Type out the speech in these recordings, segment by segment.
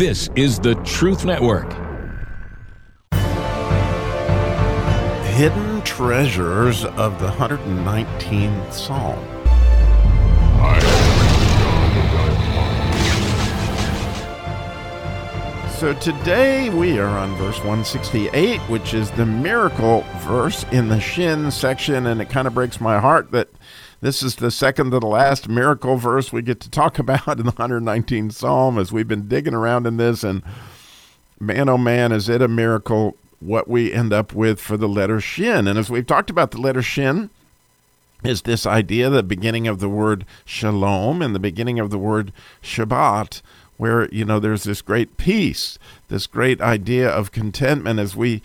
This is the Truth Network. Hidden treasures of the 119th Psalm. So today we are on verse 168, which is the miracle verse in the Shin section, and it kind of breaks my heart that this is the second to the last miracle verse we get to talk about in the 119th Psalm as we've been digging around in this, and man, oh man, is it a miracle what we end up with for the letter Shin. And as we've talked about the letter Shin, is this idea, the beginning of the word shalom and the beginning of the word Shabbat where you know there's this great peace, this great idea of contentment as we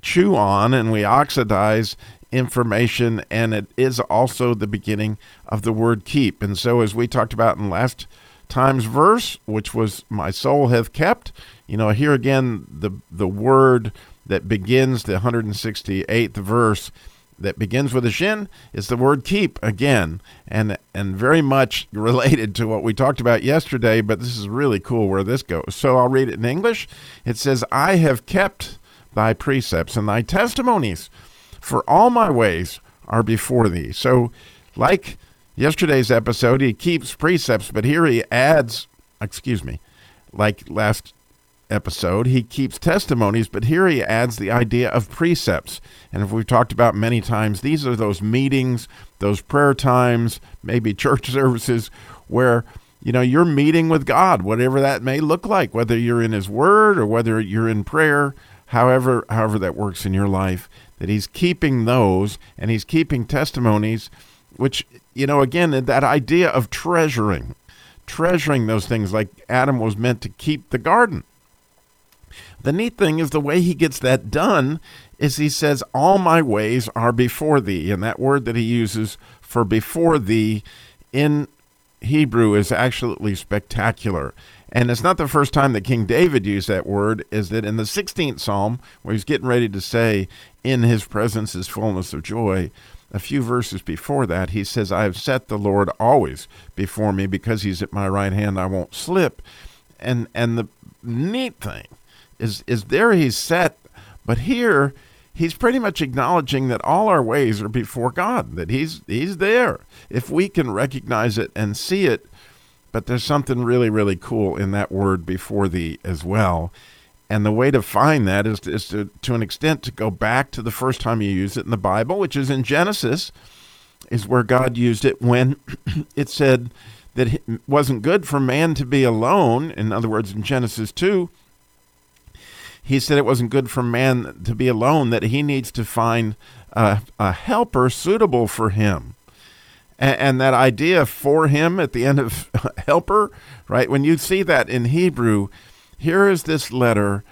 chew on and we oxidize information, and it is also the beginning of the word keep. And so, as we talked about in last time's verse, which was "My soul hath kept," you know, here again the the word that begins the 168th verse that begins with a shin is the word keep again and and very much related to what we talked about yesterday but this is really cool where this goes so i'll read it in english it says i have kept thy precepts and thy testimonies for all my ways are before thee so like yesterday's episode he keeps precepts but here he adds excuse me like last episode, he keeps testimonies, but here he adds the idea of precepts. And if we've talked about many times, these are those meetings, those prayer times, maybe church services where you know you're meeting with God, whatever that may look like, whether you're in his word or whether you're in prayer, however however that works in your life, that he's keeping those and he's keeping testimonies which you know again that idea of treasuring treasuring those things like Adam was meant to keep the garden the neat thing is the way he gets that done is he says, All my ways are before thee. And that word that he uses for before thee in Hebrew is absolutely spectacular. And it's not the first time that King David used that word, is that in the 16th Psalm, where he's getting ready to say, In his presence is fullness of joy, a few verses before that, he says, I have set the Lord always before me because he's at my right hand, I won't slip. And, and the neat thing is is there he's set, but here he's pretty much acknowledging that all our ways are before God, that he's he's there. If we can recognize it and see it, but there's something really really cool in that word before thee as well. And the way to find that is, is to, to an extent to go back to the first time you use it in the Bible, which is in Genesis, is where God used it when it said that it wasn't good for man to be alone. In other words, in Genesis 2, he said it wasn't good for man to be alone, that he needs to find a, a helper suitable for him. And, and, that idea for him at the end of helper, right? When you see that in Hebrew, here is this letter,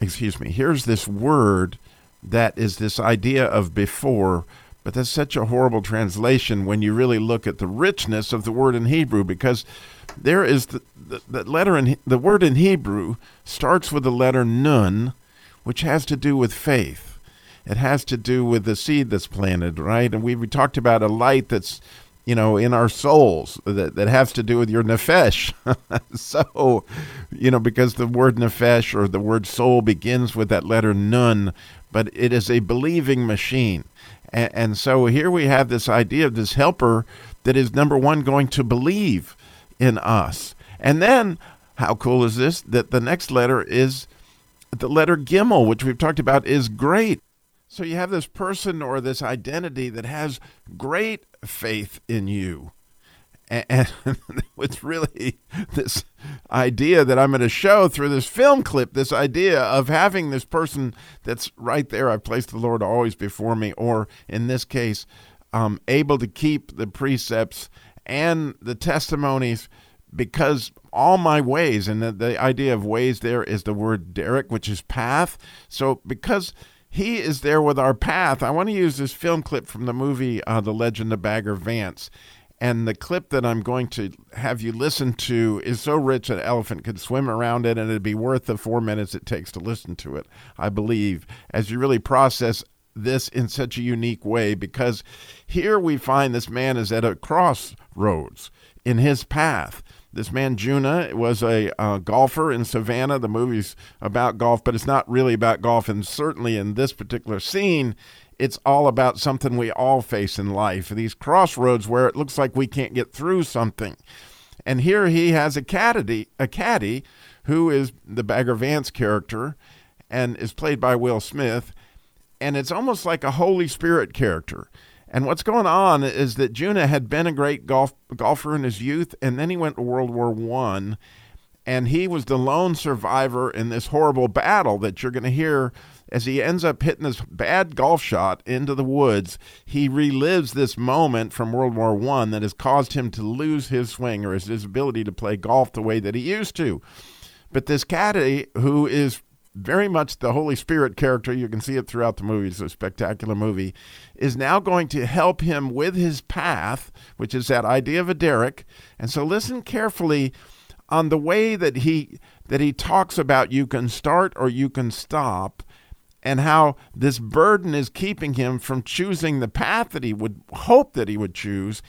excuse me, here's this word that is this idea of before, but that's such a horrible translation when you really look at the richness of the word in Hebrew because there is the, the, the, letter in the word in Hebrew starts with the letter nun, which has to do with faith. It has to do with the seed that's planted, right? And we, we talked about a light that's, you know, in our souls that, that has to do with your nefesh. so, you know, because the word nefesh or the word soul begins with that letter nun, but it is a believing machine. And, and so here we have this idea of this helper that is number one going to believe in us. And then, how cool is this? That the next letter is the letter Gimel, which we've talked about, is great. So you have this person or this identity that has great faith in you. And it's really this idea that I'm going to show through this film clip this idea of having this person that's right there. I've placed the Lord always before me, or in this case, um, able to keep the precepts and the testimonies because all my ways, and the, the idea of ways there is the word derek, which is path. So because he is there with our path, I want to use this film clip from the movie uh, The Legend of Bagger Vance. And the clip that I'm going to have you listen to is so rich an elephant could swim around it, and it'd be worth the four minutes it takes to listen to it, I believe, as you really process this in such a unique way. Because here we find this man is at a crossroads in his path This man Junuh was a uh, golfer in Savannah. The movie's about golf, but it's not really about golf. And certainly in this particular scene, it's all about something we all face in life. These crossroads where it looks like we can't get through something. And here he has a caddy, a caddy who is the Bagger Vance character and is played by Will Smith. And it's almost like a Holy Spirit character. And what's going on is that Junuh had been a great golf golfer in his youth, and then he went to World War One, and he was the lone survivor in this horrible battle that you're going to hear as he ends up hitting this bad golf shot into the woods. He relives this moment from World War One that has caused him to lose his swing or his, his ability to play golf the way that he used to. But this caddy, who is very much the Holy Spirit character. You can see it throughout the movie. It's a spectacular movie. Is now going to help him with his path, which is that idea of a derek. And so listen carefully on the way that he that he talks about you can start or you can stop and how this burden is keeping him from choosing the path that he would hope that he would choose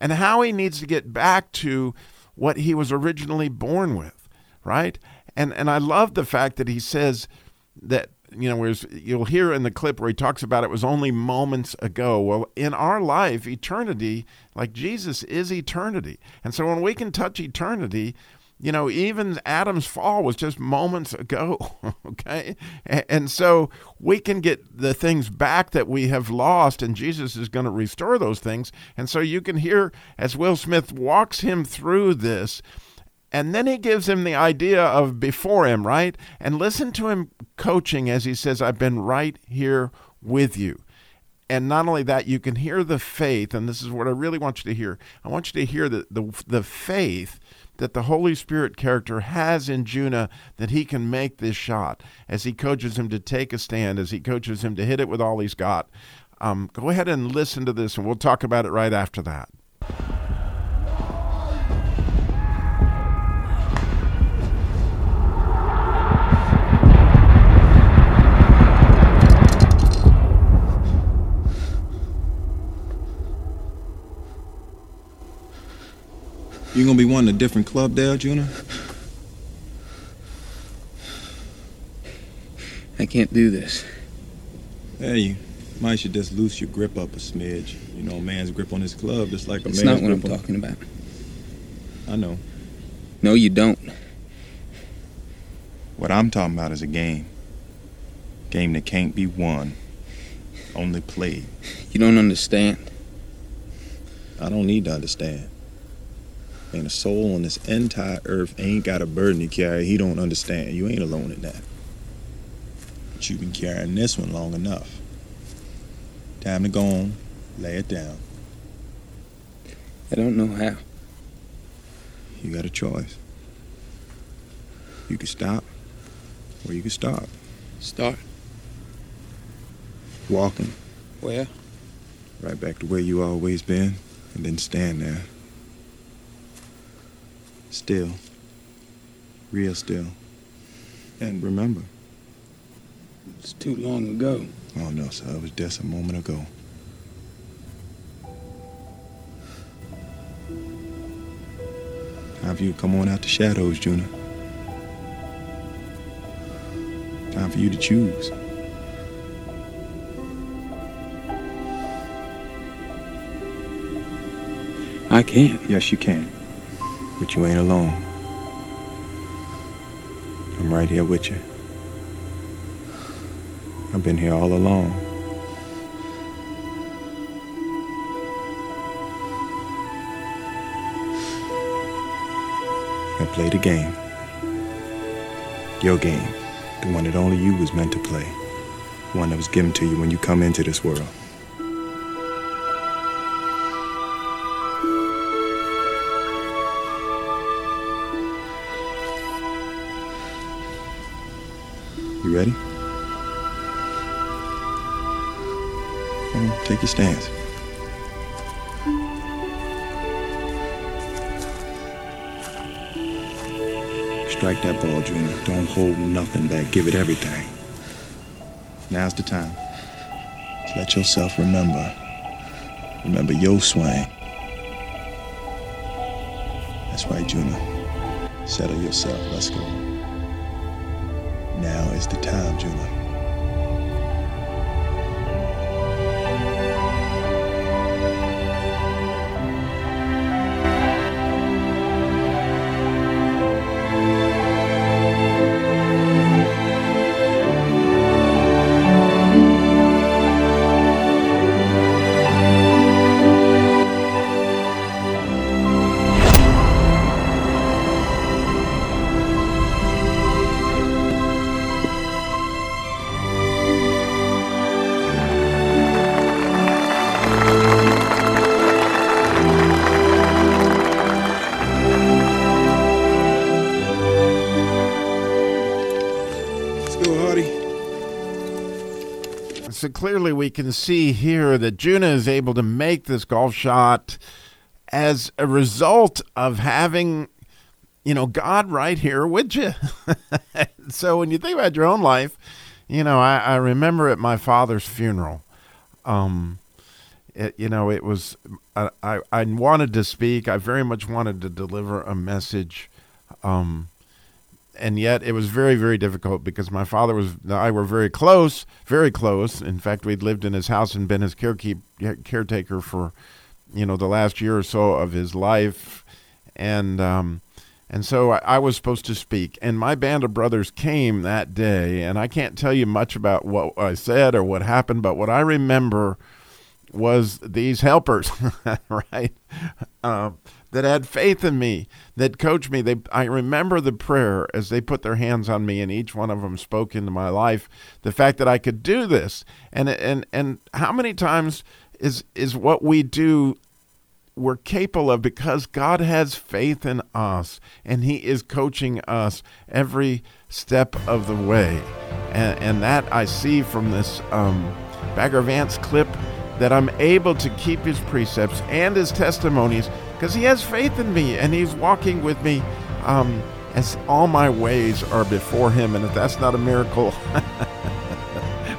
and how he needs to get back to what he was originally born with, right? And and I love the fact that he says that you know, you'll hear in the clip where he talks about it was only moments ago. Well, in our life, eternity, like Jesus is eternity. And so when we can touch eternity, you know, even Adam's fall was just moments ago. Okay. And so we can get the things back that we have lost, and Jesus is going to restore those things. And so you can hear as Will Smith walks him through this and then he gives him the idea of before him, right? And listen to him coaching as he says, I've been right here with you. And not only that, you can hear the faith, and this is what I really want you to hear. I want you to hear the, the, the faith that the Holy Spirit character has in Junuh that he can make this shot as he coaches him to take a stand, as he coaches him to hit it with all he's got. Um, go ahead and listen to this, and we'll talk about it right after that. You gonna be wanting a different club there, Junuh? I can't do this. Hey, you might should just loose your grip up a smidge. You know, a man's grip on his club, just like a It's man's not what I'm on- talking about. I know. No, you don't. What I'm talking about is a game. Game that can't be won, only played. You don't understand. I don't need to understand. Ain't a soul on this entire earth ain't got a burden to carry he don't understand. You ain't alone in that. But you've been carrying this one long enough. Time to go on, lay it down. I don't know how. You got a choice. You can stop, or you can stop. Start. Walking Where? right back to where you always been, and then stand there. Still. Real still. And remember, It's too long ago. oh no, sir, it was just a moment ago. Time for you to come on out the shadows, Junuh. Time for you to choose. I can't. Yes, you can. But you ain't alone. I'm right here with you. I've been here all along. I played a game. Your game. The one that only you was meant to play. One that was given to you when you come into this world. You ready? Take your stance. Strike that ball, Junior. Don't hold nothing back. Give it everything. Now's the time. Let yourself remember. Remember your swing. That's right, Junior. Settle yourself. Let's go. Now is the time, Juno. Clearly, we can see here that Junuh is able to make this golf shot as a result of having, you know, God right here with you. so when you think about your own life, you know, I, I remember at my father's funeral, um, it, you know, it was, I, I, I wanted to speak. I very much wanted to deliver a message. Um, and yet it was very very difficult because my father was I were very close, very close. In fact, we'd lived in his house and been his carekeep, caretaker for, you know, the last year or so of his life, and um, and so I, I was supposed to speak, and my band of brothers came that day, and I can't tell you much about what I said or what happened, but what I remember was these helpers, right? Um, that had faith in me, that coached me. They, I remember the prayer as they put their hands on me, and each one of them spoke into my life. The fact that I could do this, and and and how many times is is what we do we're capable of because God has faith in us and He is coaching us every step of the way. And, and that I see from this um, Bagger Vance clip that I'm able to keep His precepts and His testimonies because He has faith in me and He's walking with me um, as all my ways are before Him. And if that's not a miracle,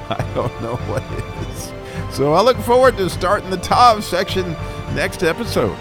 I don't know what is. So I look forward to starting the Tav section next episode.